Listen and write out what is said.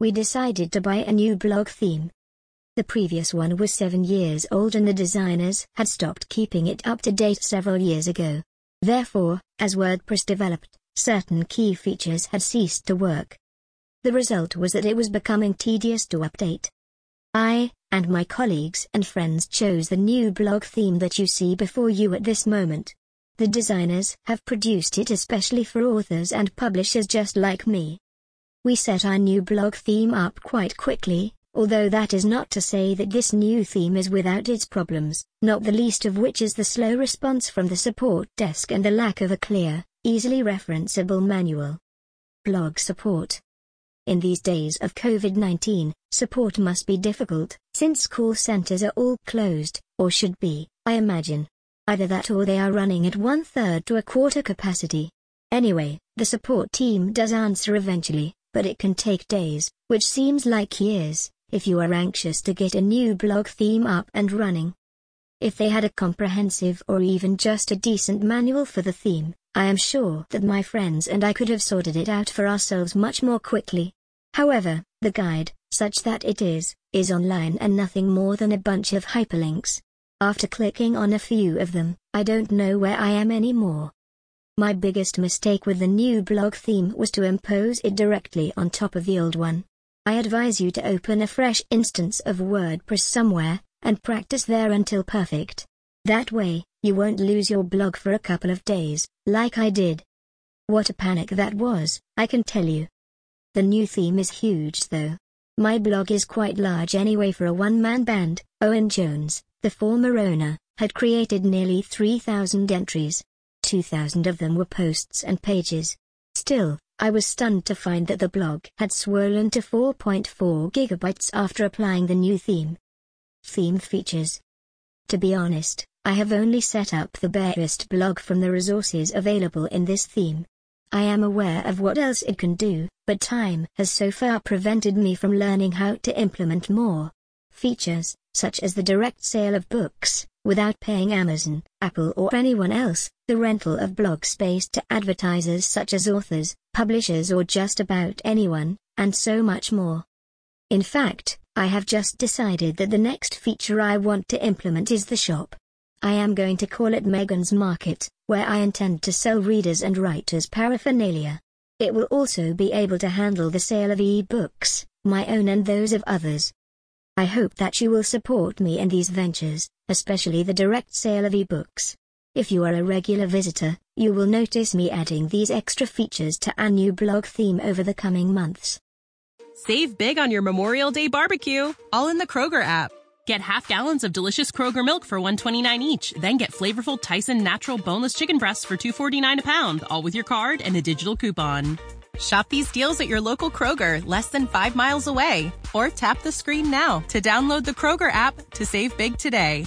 We decided to buy a new blog theme. The previous one was seven years old and the designers had stopped keeping it up to date several years ago. Therefore, as WordPress developed, certain key features had ceased to work. The result was that it was becoming tedious to update. I, and my colleagues and friends chose the new blog theme that you see before you at this moment. The designers have produced it especially for authors and publishers just like me. We set our new blog theme up quite quickly, although that is not to say that this new theme is without its problems, not the least of which is the slow response from the support desk and the lack of a clear, easily referenceable manual. Blog support. In these days of COVID-19, support must be difficult, since call centers are all closed, or should be, I imagine. Either that or they are running at one-third to a quarter capacity. Anyway, the support team does answer eventually, but it can take days, which seems like years, if you are anxious to get a new blog theme up and running. If they had a comprehensive or even just a decent manual for the theme, I am sure that my friends and I could have sorted it out for ourselves much more quickly. However, the guide, such that it is, is online and nothing more than a bunch of hyperlinks. After clicking on a few of them, I don't know where I am anymore. My biggest mistake with the new blog theme was to impose it directly on top of the old one. I advise you to open a fresh instance of WordPress somewhere, and practice there until perfect. That way, you won't lose your blog for a couple of days, like I did. What a panic that was, I can tell you. The new theme is huge though. My blog is quite large anyway for a one-man band. Owen Jones, the former owner, had created nearly 3,000 entries, 2,000 of them were posts and pages. Still, I was stunned to find that the blog had swollen to 4.4 gigabytes after applying the new theme. Theme features. To be honest, I have only set up the barest blog from the resources available in this theme. I am aware of what else it can do, but time has so far prevented me from learning how to implement more features, such as the direct sale of books, without paying Amazon, Apple or anyone else, the rental of blog space to advertisers such as authors, publishers or just about anyone, and so much more. In fact, I have just decided that the next feature I want to implement is the shop. I am going to call it Megan's Market, where I intend to sell readers and writers paraphernalia. It will also be able to handle the sale of e-books, my own and those of others. I hope that you will support me in these ventures, especially the direct sale of ebooks. If you are a regular visitor, you will notice me adding these extra features to our new blog theme over the coming months. Save big on your Memorial Day barbecue, all in the Kroger app. Get half gallons of delicious Kroger milk for 129 each, then get flavorful Tyson natural boneless chicken breasts for 249 a pound, all with your card and a digital coupon. Shop these deals at your local Kroger, less than 5 miles away, or tap the screen now to download the Kroger app to save big today.